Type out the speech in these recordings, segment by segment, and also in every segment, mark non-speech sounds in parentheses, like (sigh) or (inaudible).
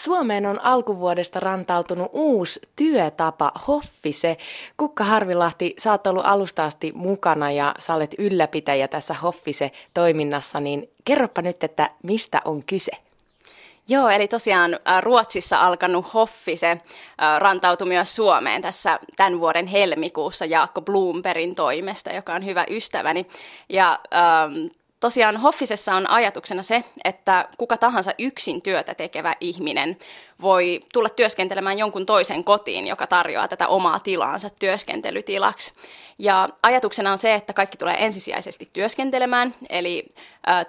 Suomeen on alkuvuodesta rantautunut uusi työtapa, Hoffise. Kukka Harvilahti, sä oot ollut alusta asti mukana ja sä olet ylläpitäjä tässä Hoffise-toiminnassa, niin kerropa nyt, että mistä on kyse? Joo, eli tosiaan Ruotsissa alkanut Hoffise rantautui myös Suomeen tässä tämän vuoden helmikuussa Jaakko Bloombergin toimesta, joka on hyvä ystäväni. Ja ähm, Tosiaan Hoffisessa on ajatuksena se, että kuka tahansa yksin työtä tekevä ihminen voi tulla työskentelemään jonkun toisen kotiin, joka tarjoaa tätä omaa tilaansa työskentelytilaksi. Ja ajatuksena on se, että kaikki tulee ensisijaisesti työskentelemään, eli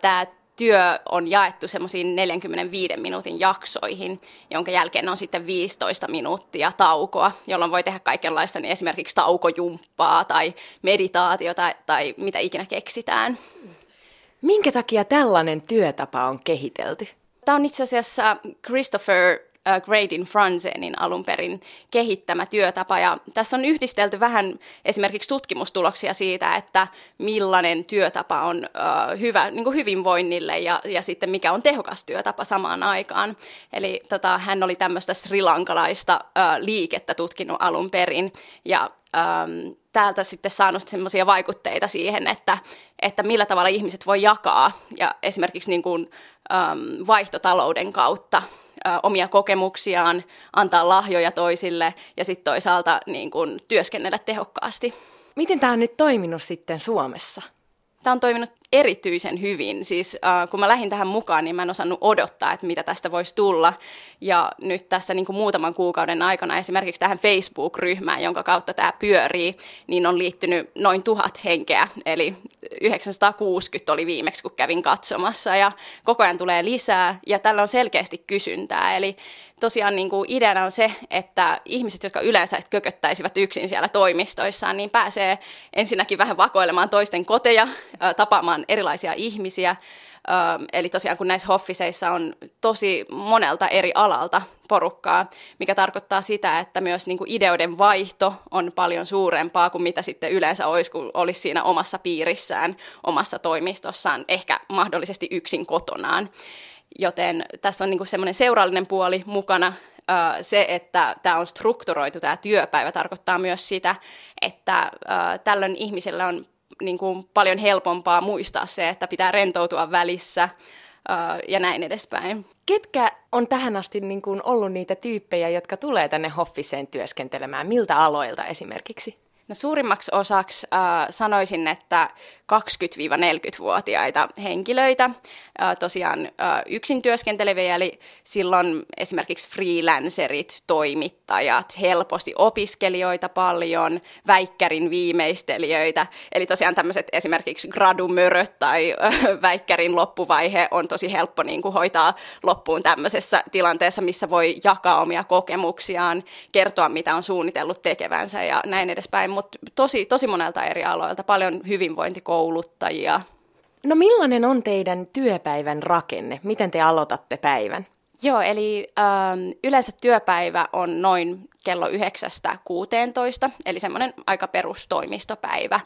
tämä työ on jaettu semmoisiin 45 minuutin jaksoihin, jonka jälkeen on sitten 15 minuuttia taukoa, jolloin voi tehdä kaikenlaista, niin esimerkiksi taukojumppaa tai meditaatiota tai mitä ikinä keksitään. Minkä takia tällainen työtapa on kehitelty? Tämä on itse asiassa Christopher äh, Gradin Franzenin alun perin kehittämä työtapa. Ja tässä on yhdistelty vähän esimerkiksi tutkimustuloksia siitä, että millainen työtapa on uh, hyvä niin kuin hyvinvoinnille ja, ja sitten mikä on tehokas työtapa samaan aikaan. Eli tota, hän oli tämmöistä srilankalaista uh, liikettä tutkinut alun perin ja um, täältä sitten saanut semmoisia vaikutteita siihen, että, että millä tavalla ihmiset voi jakaa ja esimerkiksi niin kuin, um, vaihtotalouden kautta omia kokemuksiaan, antaa lahjoja toisille ja sitten toisaalta niin kuin, työskennellä tehokkaasti. Miten tämä on nyt toiminut sitten Suomessa? Tämä on toiminut erityisen hyvin. Siis äh, kun mä lähdin tähän mukaan, niin mä en osannut odottaa, että mitä tästä voisi tulla. Ja nyt tässä niin kuin muutaman kuukauden aikana esimerkiksi tähän Facebook-ryhmään, jonka kautta tämä pyörii, niin on liittynyt noin tuhat henkeä. Eli 960 oli viimeksi, kun kävin katsomassa. Ja koko ajan tulee lisää ja tällä on selkeästi kysyntää. Eli tosiaan niin kuin ideana on se, että ihmiset, jotka yleensä kököttäisivät yksin siellä toimistoissaan, niin pääsee ensinnäkin vähän vakoilemaan toisten koteja, tapaamaan erilaisia ihmisiä. Eli tosiaan kun näissä hoffiseissa on tosi monelta eri alalta porukkaa, mikä tarkoittaa sitä, että myös niin kuin ideoiden vaihto on paljon suurempaa kuin mitä sitten yleensä olisi, kun olisi siinä omassa piirissään, omassa toimistossaan, ehkä mahdollisesti yksin kotonaan. Joten tässä on niin semmoinen seurallinen puoli mukana. Se, että tämä on strukturoitu, tämä työpäivä, tarkoittaa myös sitä, että tällöin ihmisellä on niin kuin paljon helpompaa muistaa se, että pitää rentoutua välissä ja näin edespäin. Ketkä on tähän asti niin kuin ollut niitä tyyppejä, jotka tulee tänne Hoffiseen työskentelemään? Miltä aloilta esimerkiksi? No suurimmaksi osaksi äh, sanoisin, että 20-40-vuotiaita henkilöitä, tosiaan yksin työskenteleviä, eli silloin esimerkiksi freelancerit, toimittajat, helposti opiskelijoita paljon, väikkärin viimeistelijöitä, eli tosiaan tämmöiset esimerkiksi gradumöröt tai väikkärin loppuvaihe on tosi helppo niin kuin hoitaa loppuun tämmöisessä tilanteessa, missä voi jakaa omia kokemuksiaan, kertoa mitä on suunnitellut tekevänsä ja näin edespäin, mutta tosi, tosi monelta eri aloilta, paljon hyvinvointikouluttajia. No millainen on teidän työpäivän rakenne? Miten te aloitatte päivän? Joo, eli ähm, yleensä työpäivä on noin kello 9-16, eli semmoinen aika perustoimistopäivä.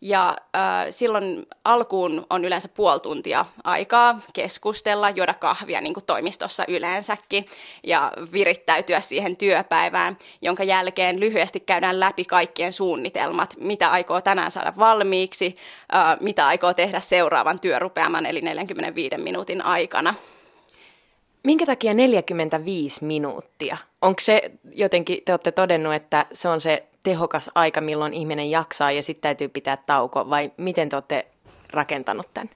Ja äh, silloin alkuun on yleensä puoli tuntia aikaa keskustella, juoda kahvia niin kuin toimistossa yleensäkin ja virittäytyä siihen työpäivään, jonka jälkeen lyhyesti käydään läpi kaikkien suunnitelmat, mitä aikoo tänään saada valmiiksi, äh, mitä aikoo tehdä seuraavan työrupeaman, eli 45 minuutin aikana. Minkä takia 45 minuuttia? Onko se jotenkin, te olette todennut, että se on se tehokas aika, milloin ihminen jaksaa ja sitten täytyy pitää tauko, vai miten te olette rakentanut tämän?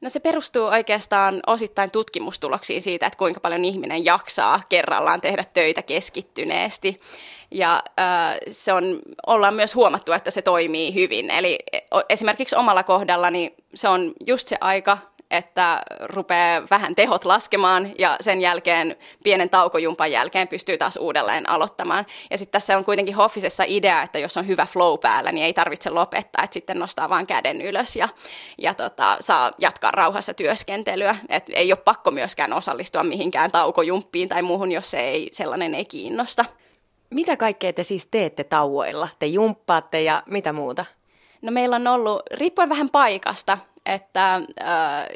No se perustuu oikeastaan osittain tutkimustuloksiin siitä, että kuinka paljon ihminen jaksaa kerrallaan tehdä töitä keskittyneesti. Ja äh, se on, ollaan myös huomattu, että se toimii hyvin. Eli esimerkiksi omalla kohdallani se on just se aika, että rupeaa vähän tehot laskemaan ja sen jälkeen pienen taukojumpan jälkeen pystyy taas uudelleen aloittamaan. Ja sitten tässä on kuitenkin Hoffisessa idea, että jos on hyvä flow päällä, niin ei tarvitse lopettaa, että sitten nostaa vaan käden ylös ja, ja tota, saa jatkaa rauhassa työskentelyä. Et ei ole pakko myöskään osallistua mihinkään taukojumppiin tai muuhun, jos se ei, sellainen ei kiinnosta. Mitä kaikkea te siis teette tauoilla? Te jumppaatte ja mitä muuta? No meillä on ollut, riippuen vähän paikasta, että äh,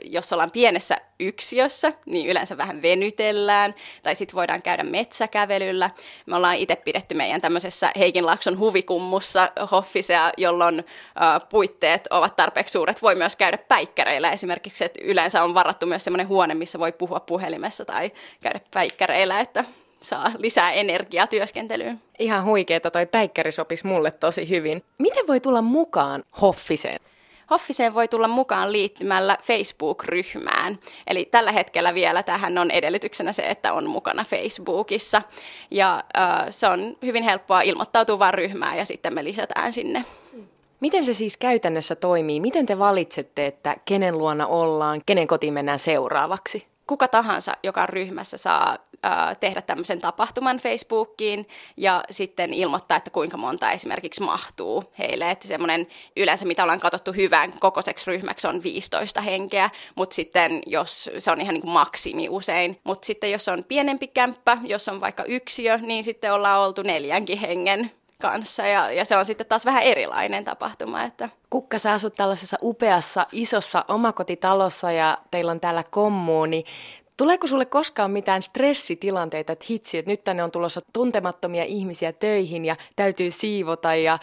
jos ollaan pienessä yksiössä, niin yleensä vähän venytellään, tai sitten voidaan käydä metsäkävelyllä. Me ollaan itse pidetty meidän tämmöisessä Heikinlaakson huvikummussa Hoffisea, jolloin äh, puitteet ovat tarpeeksi suuret. Voi myös käydä päikkäreillä esimerkiksi, että yleensä on varattu myös semmoinen huone, missä voi puhua puhelimessa tai käydä päikkäreillä, että saa lisää energiaa työskentelyyn. Ihan huikeeta, toi päikkäri sopisi mulle tosi hyvin. Miten voi tulla mukaan Hoffiseen? Hoffiseen voi tulla mukaan liittymällä Facebook-ryhmään. Eli tällä hetkellä vielä tähän on edellytyksenä se, että on mukana Facebookissa. Ja äh, se on hyvin helppoa ilmoittautua vaan ryhmään ja sitten me lisätään sinne. Miten se siis käytännössä toimii? Miten te valitsette, että kenen luona ollaan, kenen kotiin mennään seuraavaksi? Kuka tahansa, joka on ryhmässä, saa ää, tehdä tämmöisen tapahtuman Facebookiin ja sitten ilmoittaa, että kuinka monta esimerkiksi mahtuu heille. Että semmoinen yleensä, mitä ollaan katsottu hyvän kokoiseksi ryhmäksi, on 15 henkeä, mutta sitten jos se on ihan niin kuin maksimi usein. Mutta sitten jos on pienempi kämppä, jos on vaikka yksiö, niin sitten ollaan oltu neljänkin hengen kanssa ja, ja se on sitten taas vähän erilainen tapahtuma. Että. Kukka, sä asut tällaisessa upeassa, isossa omakotitalossa ja teillä on täällä kommuuni. Tuleeko sulle koskaan mitään stressitilanteita, että hitsi, että nyt tänne on tulossa tuntemattomia ihmisiä töihin ja täytyy siivota ja äh,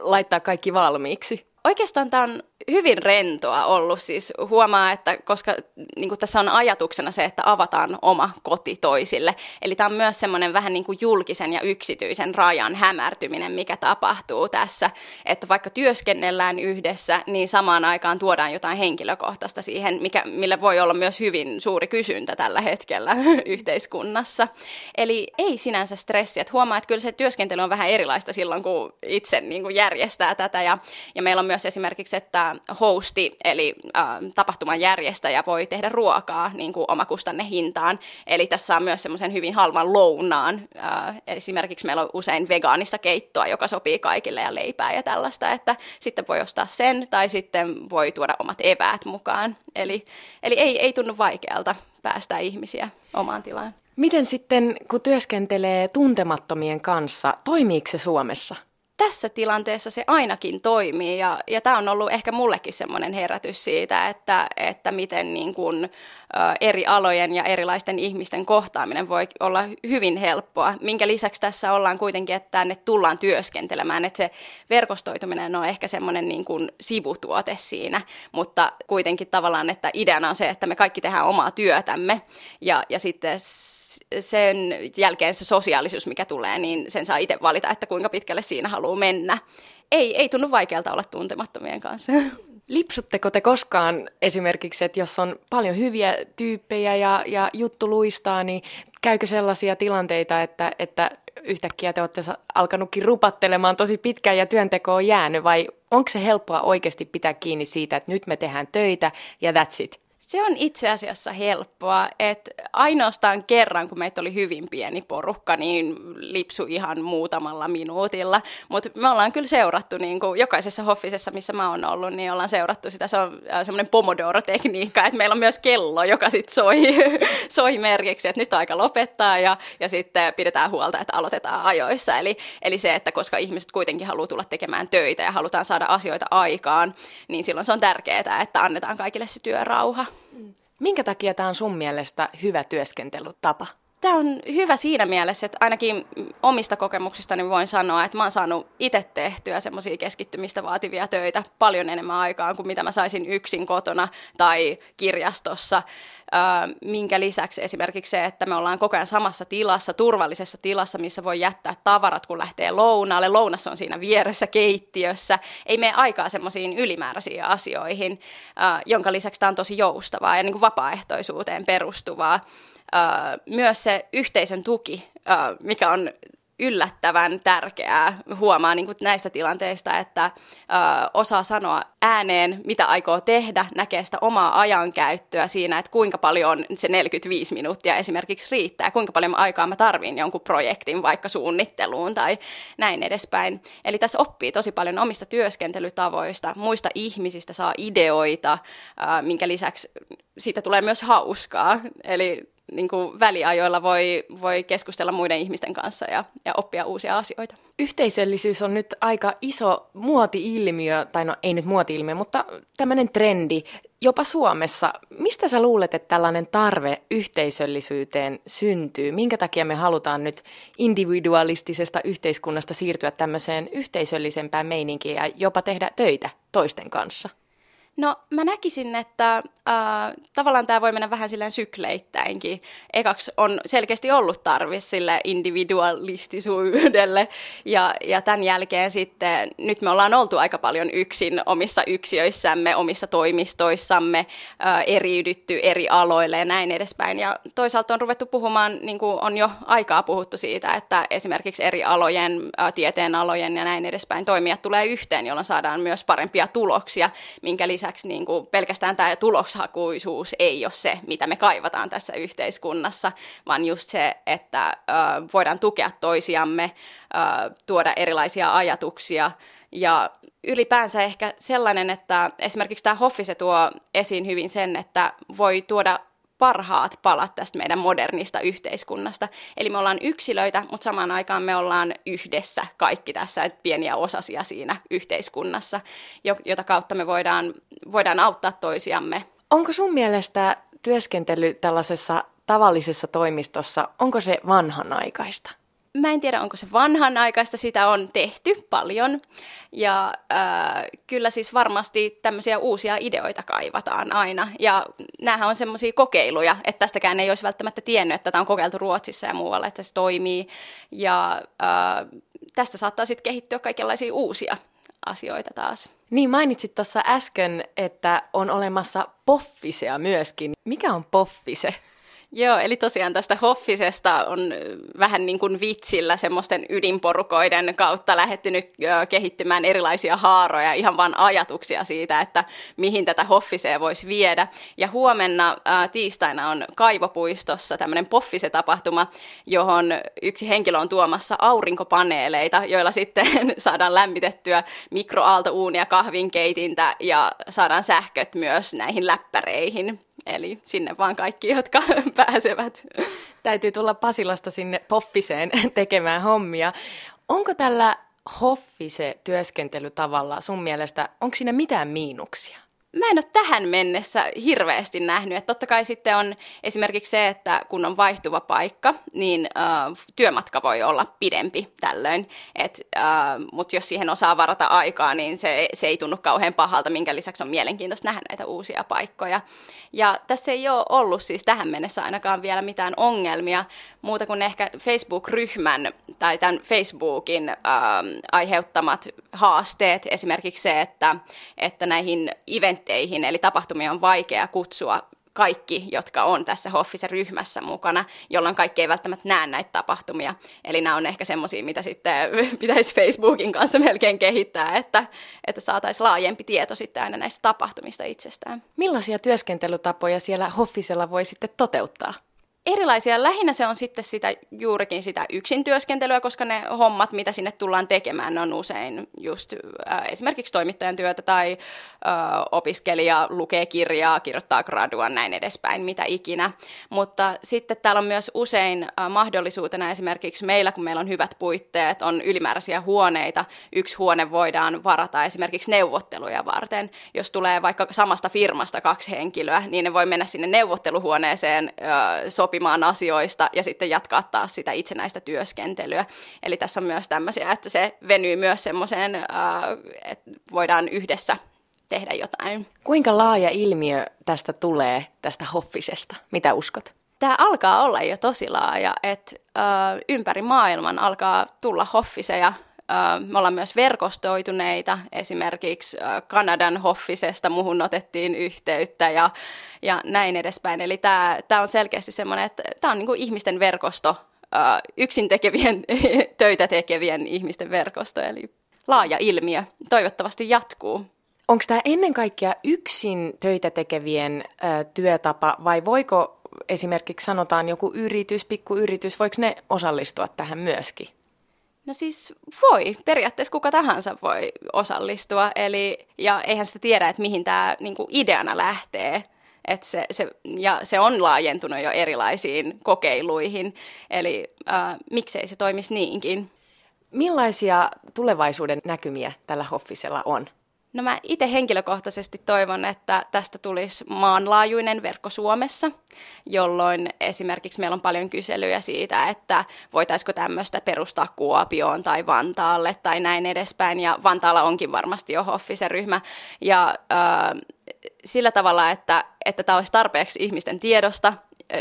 laittaa kaikki valmiiksi? Oikeastaan tämä on hyvin rentoa ollut. Siis huomaa, että koska niin tässä on ajatuksena se, että avataan oma koti toisille. Eli tämä on myös semmoinen vähän niin kuin julkisen ja yksityisen rajan hämärtyminen, mikä tapahtuu tässä. Että vaikka työskennellään yhdessä, niin samaan aikaan tuodaan jotain henkilökohtaista siihen, mikä, millä voi olla myös hyvin suuri kysyntä tällä hetkellä (laughs) yhteiskunnassa. Eli ei sinänsä stressi. Että huomaa, että kyllä se työskentely on vähän erilaista silloin, kun itse niin kuin järjestää tätä. Ja, ja meillä on myös esimerkiksi, että hosti, eli äh, tapahtuman järjestäjä voi tehdä ruokaa niin kuin omakustannehintaan. Eli tässä on myös semmoisen hyvin halvan lounaan. Äh, esimerkiksi meillä on usein vegaanista keittoa, joka sopii kaikille ja leipää ja tällaista, että sitten voi ostaa sen tai sitten voi tuoda omat eväät mukaan. Eli, eli ei, ei tunnu vaikealta päästä ihmisiä omaan tilaan. Miten sitten, kun työskentelee tuntemattomien kanssa, toimiiko se Suomessa? Tässä tilanteessa se ainakin toimii. Ja, ja tämä on ollut ehkä mullekin semmoinen herätys siitä, että, että miten niin kuin, eri alojen ja erilaisten ihmisten kohtaaminen voi olla hyvin helppoa, minkä lisäksi tässä ollaan kuitenkin, että tänne tullaan työskentelemään, että se verkostoituminen on ehkä semmoinen niin kuin sivutuote siinä, mutta kuitenkin tavallaan, että ideana on se, että me kaikki tehdään omaa työtämme ja, ja sitten sen jälkeen se sosiaalisuus, mikä tulee, niin sen saa itse valita, että kuinka pitkälle siinä haluaa mennä. Ei, ei tunnu vaikealta olla tuntemattomien kanssa. Lipsutteko te koskaan esimerkiksi, että jos on paljon hyviä tyyppejä ja, ja juttu luistaa, niin käykö sellaisia tilanteita, että, että yhtäkkiä te olette alkanutkin rupattelemaan tosi pitkään ja työnteko on jäänyt, vai onko se helppoa oikeasti pitää kiinni siitä, että nyt me tehdään töitä ja that's it? Se on itse asiassa helppoa, että ainoastaan kerran, kun meitä oli hyvin pieni porukka, niin lipsu ihan muutamalla minuutilla. Mutta me ollaan kyllä seurattu, niin kuin jokaisessa hoffisessa, missä mä oon ollut, niin ollaan seurattu sitä. Se on äh, semmoinen pomodoro-tekniikka, että meillä on myös kello, joka sitten soi, (laughs) soi merkiksi, että nyt aika lopettaa ja, ja sitten pidetään huolta, että aloitetaan ajoissa. Eli, eli se, että koska ihmiset kuitenkin haluaa tulla tekemään töitä ja halutaan saada asioita aikaan, niin silloin se on tärkeää, että annetaan kaikille se työrauha. Minkä takia tämä on sun mielestä hyvä työskentelytapa? Tämä on hyvä siinä mielessä, että ainakin omista kokemuksistani voin sanoa, että mä oon saanut itse tehtyä semmoisia keskittymistä vaativia töitä paljon enemmän aikaan kuin mitä mä saisin yksin kotona tai kirjastossa minkä lisäksi esimerkiksi se, että me ollaan koko ajan samassa tilassa, turvallisessa tilassa, missä voi jättää tavarat, kun lähtee lounaalle. Lounassa on siinä vieressä keittiössä. Ei mene aikaa semmoisiin ylimääräisiin asioihin, jonka lisäksi tämä on tosi joustavaa ja niin kuin vapaaehtoisuuteen perustuvaa. Myös se yhteisön tuki, mikä on yllättävän tärkeää huomaa niin kuin näistä tilanteista, että ö, osaa sanoa ääneen, mitä aikoo tehdä, näkee sitä omaa ajankäyttöä siinä, että kuinka paljon se 45 minuuttia esimerkiksi riittää, kuinka paljon aikaa mä tarvin jonkun projektin vaikka suunnitteluun tai näin edespäin. Eli tässä oppii tosi paljon omista työskentelytavoista, muista ihmisistä saa ideoita, ö, minkä lisäksi siitä tulee myös hauskaa. Eli niin kuin väliajoilla voi, voi keskustella muiden ihmisten kanssa ja, ja oppia uusia asioita. Yhteisöllisyys on nyt aika iso muoti-ilmiö, tai no ei nyt muoti-ilmiö, mutta tämmöinen trendi jopa Suomessa. Mistä sä luulet, että tällainen tarve yhteisöllisyyteen syntyy? Minkä takia me halutaan nyt individualistisesta yhteiskunnasta siirtyä tämmöiseen yhteisöllisempään meininkiin ja jopa tehdä töitä toisten kanssa? No mä näkisin, että äh, tavallaan tämä voi mennä vähän silleen sykleittäinkin. Ekaksi on selkeästi ollut tarve sille individualistisuudelle ja, ja tämän jälkeen sitten nyt me ollaan oltu aika paljon yksin omissa yksiöissämme, omissa toimistoissamme, äh, eriydytty eri aloille ja näin edespäin. Ja toisaalta on ruvettu puhumaan, niin kuin on jo aikaa puhuttu siitä, että esimerkiksi eri alojen, äh, tieteen alojen ja näin edespäin toimijat tulee yhteen, jolloin saadaan myös parempia tuloksia, minkä lisäksi niin kuin pelkästään tämä tuloshakuisuus ei ole se, mitä me kaivataan tässä yhteiskunnassa, vaan just se, että ö, voidaan tukea toisiamme, ö, tuoda erilaisia ajatuksia. Ja ylipäänsä ehkä sellainen, että esimerkiksi tämä Hoffise tuo esiin hyvin sen, että voi tuoda parhaat palat tästä meidän modernista yhteiskunnasta. Eli me ollaan yksilöitä, mutta samaan aikaan me ollaan yhdessä kaikki tässä, että pieniä osasia siinä yhteiskunnassa, jota kautta me voidaan, voidaan auttaa toisiamme. Onko sun mielestä työskentely tällaisessa tavallisessa toimistossa, onko se vanhanaikaista? Mä en tiedä, onko se vanhanaikaista, sitä on tehty paljon. Ja äh, kyllä siis varmasti tämmöisiä uusia ideoita kaivataan aina. Ja näähän on semmoisia kokeiluja, että tästäkään ei olisi välttämättä tiennyt, että tätä on kokeiltu Ruotsissa ja muualla, että se toimii. Ja äh, tästä saattaa sitten kehittyä kaikenlaisia uusia asioita taas. Niin, mainitsit tuossa äsken, että on olemassa poffisea myöskin. Mikä on poffise? Joo, eli tosiaan tästä Hoffisesta on vähän niin kuin vitsillä semmoisten ydinporukoiden kautta lähetty nyt kehittymään erilaisia haaroja, ihan vain ajatuksia siitä, että mihin tätä Hoffisea voisi viedä. Ja huomenna tiistaina on Kaivopuistossa tämmöinen Poffise-tapahtuma, johon yksi henkilö on tuomassa aurinkopaneeleita, joilla sitten (laughs) saadaan lämmitettyä mikroaaltouunia, kahvinkeitintä ja saadaan sähköt myös näihin läppäreihin. Eli sinne vaan kaikki, jotka (laughs) pääsevät. Täytyy tulla Pasilasta sinne Hoffiseen tekemään hommia. Onko tällä Hoffise-työskentelytavalla sun mielestä, onko siinä mitään miinuksia? Mä en ole tähän mennessä hirveästi nähnyt. Että totta kai sitten on esimerkiksi se, että kun on vaihtuva paikka, niin äh, työmatka voi olla pidempi tällöin. äh, Mutta jos siihen osaa varata aikaa, niin se, se ei tunnu kauhean pahalta, minkä lisäksi on mielenkiintoista nähdä näitä uusia paikkoja. Ja tässä ei ole ollut siis tähän mennessä ainakaan vielä mitään ongelmia, muuta kuin ehkä Facebook-ryhmän tai tämän Facebookin äh, aiheuttamat haasteet. Esimerkiksi se, että, että näihin eventteihin, eli tapahtumia on vaikea kutsua kaikki, jotka on tässä Hoffisen ryhmässä mukana, jolloin kaikki ei välttämättä näe näitä tapahtumia. Eli nämä on ehkä semmoisia, mitä sitten (laughs) pitäisi Facebookin kanssa melkein kehittää, että, että saataisiin laajempi tieto sitten aina näistä tapahtumista itsestään. Millaisia työskentelytapoja siellä Hoffisella voi sitten toteuttaa? Erilaisia. Lähinnä se on sitten sitä, juurikin sitä yksin työskentelyä, koska ne hommat, mitä sinne tullaan tekemään, ne on usein just äh, esimerkiksi toimittajan työtä tai äh, opiskelija lukee kirjaa, kirjoittaa gradua, näin edespäin, mitä ikinä. Mutta sitten täällä on myös usein äh, mahdollisuutena esimerkiksi meillä, kun meillä on hyvät puitteet, on ylimääräisiä huoneita. Yksi huone voidaan varata esimerkiksi neuvotteluja varten. Jos tulee vaikka samasta firmasta kaksi henkilöä, niin ne voi mennä sinne neuvotteluhuoneeseen äh, sopimaan asioista ja sitten jatkaa taas sitä itsenäistä työskentelyä. Eli tässä on myös tämmöisiä, että se venyy myös semmoiseen, äh, että voidaan yhdessä tehdä jotain. Kuinka laaja ilmiö tästä tulee, tästä hoffisesta? Mitä uskot? Tämä alkaa olla jo tosi laaja, että äh, ympäri maailman alkaa tulla hoffiseja me ollaan myös verkostoituneita, esimerkiksi Kanadan Hoffisesta muhun otettiin yhteyttä ja, ja näin edespäin. Eli tämä, tämä on selkeästi semmoinen, että tämä on niin kuin ihmisten verkosto, yksin tekevien, (laughs) töitä tekevien ihmisten verkosto, eli laaja ilmiö. Toivottavasti jatkuu. Onko tämä ennen kaikkea yksin töitä tekevien ö, työtapa vai voiko esimerkiksi sanotaan joku yritys, pikkuyritys, voiko ne osallistua tähän myöskin? No siis voi, periaatteessa kuka tahansa voi osallistua, eli, ja eihän sitä tiedä, että mihin tämä niinku ideana lähtee. Et se, se, ja se on laajentunut jo erilaisiin kokeiluihin, eli äh, miksei se toimisi niinkin. Millaisia tulevaisuuden näkymiä tällä Hoffisella on? No mä itse henkilökohtaisesti toivon, että tästä tulisi maanlaajuinen verkko Suomessa, jolloin esimerkiksi meillä on paljon kyselyjä siitä, että voitaisiko tämmöistä perustaa Kuopioon tai Vantaalle tai näin edespäin. Ja Vantaalla onkin varmasti jo Hoffisen ryhmä. Ja äh, sillä tavalla, että, että tämä olisi tarpeeksi ihmisten tiedosta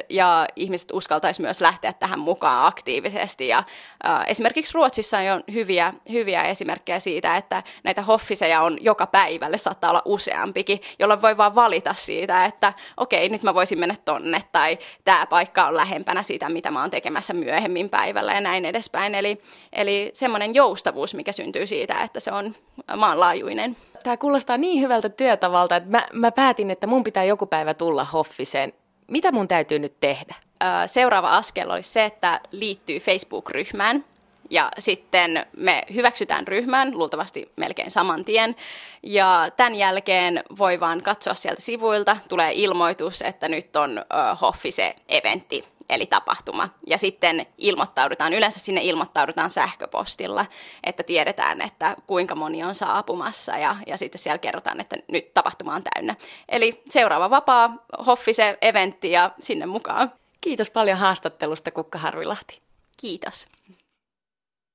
ja ihmiset uskaltaisi myös lähteä tähän mukaan aktiivisesti. Ja, äh, esimerkiksi Ruotsissa on hyviä, hyviä esimerkkejä siitä, että näitä hoffiseja on joka päivälle, saattaa olla useampikin, jolloin voi vaan valita siitä, että okei, nyt mä voisin mennä tonne, tai tämä paikka on lähempänä siitä, mitä mä oon tekemässä myöhemmin päivällä ja näin edespäin. Eli, eli semmoinen joustavuus, mikä syntyy siitä, että se on maanlaajuinen. Tämä kuulostaa niin hyvältä työtavalta, että mä, mä päätin, että mun pitää joku päivä tulla Hoffiseen mitä mun täytyy nyt tehdä? Seuraava askel olisi se, että liittyy Facebook-ryhmään. Ja sitten me hyväksytään ryhmään, luultavasti melkein saman tien. Ja tämän jälkeen voi vaan katsoa sieltä sivuilta, tulee ilmoitus, että nyt on Hoffise-eventti eli tapahtuma. Ja sitten ilmoittaudutaan, yleensä sinne ilmoittaudutaan sähköpostilla, että tiedetään, että kuinka moni on saapumassa ja, ja sitten siellä kerrotaan, että nyt tapahtuma on täynnä. Eli seuraava vapaa Hoffise eventti ja sinne mukaan. Kiitos paljon haastattelusta Kukka Harvilahti. Kiitos.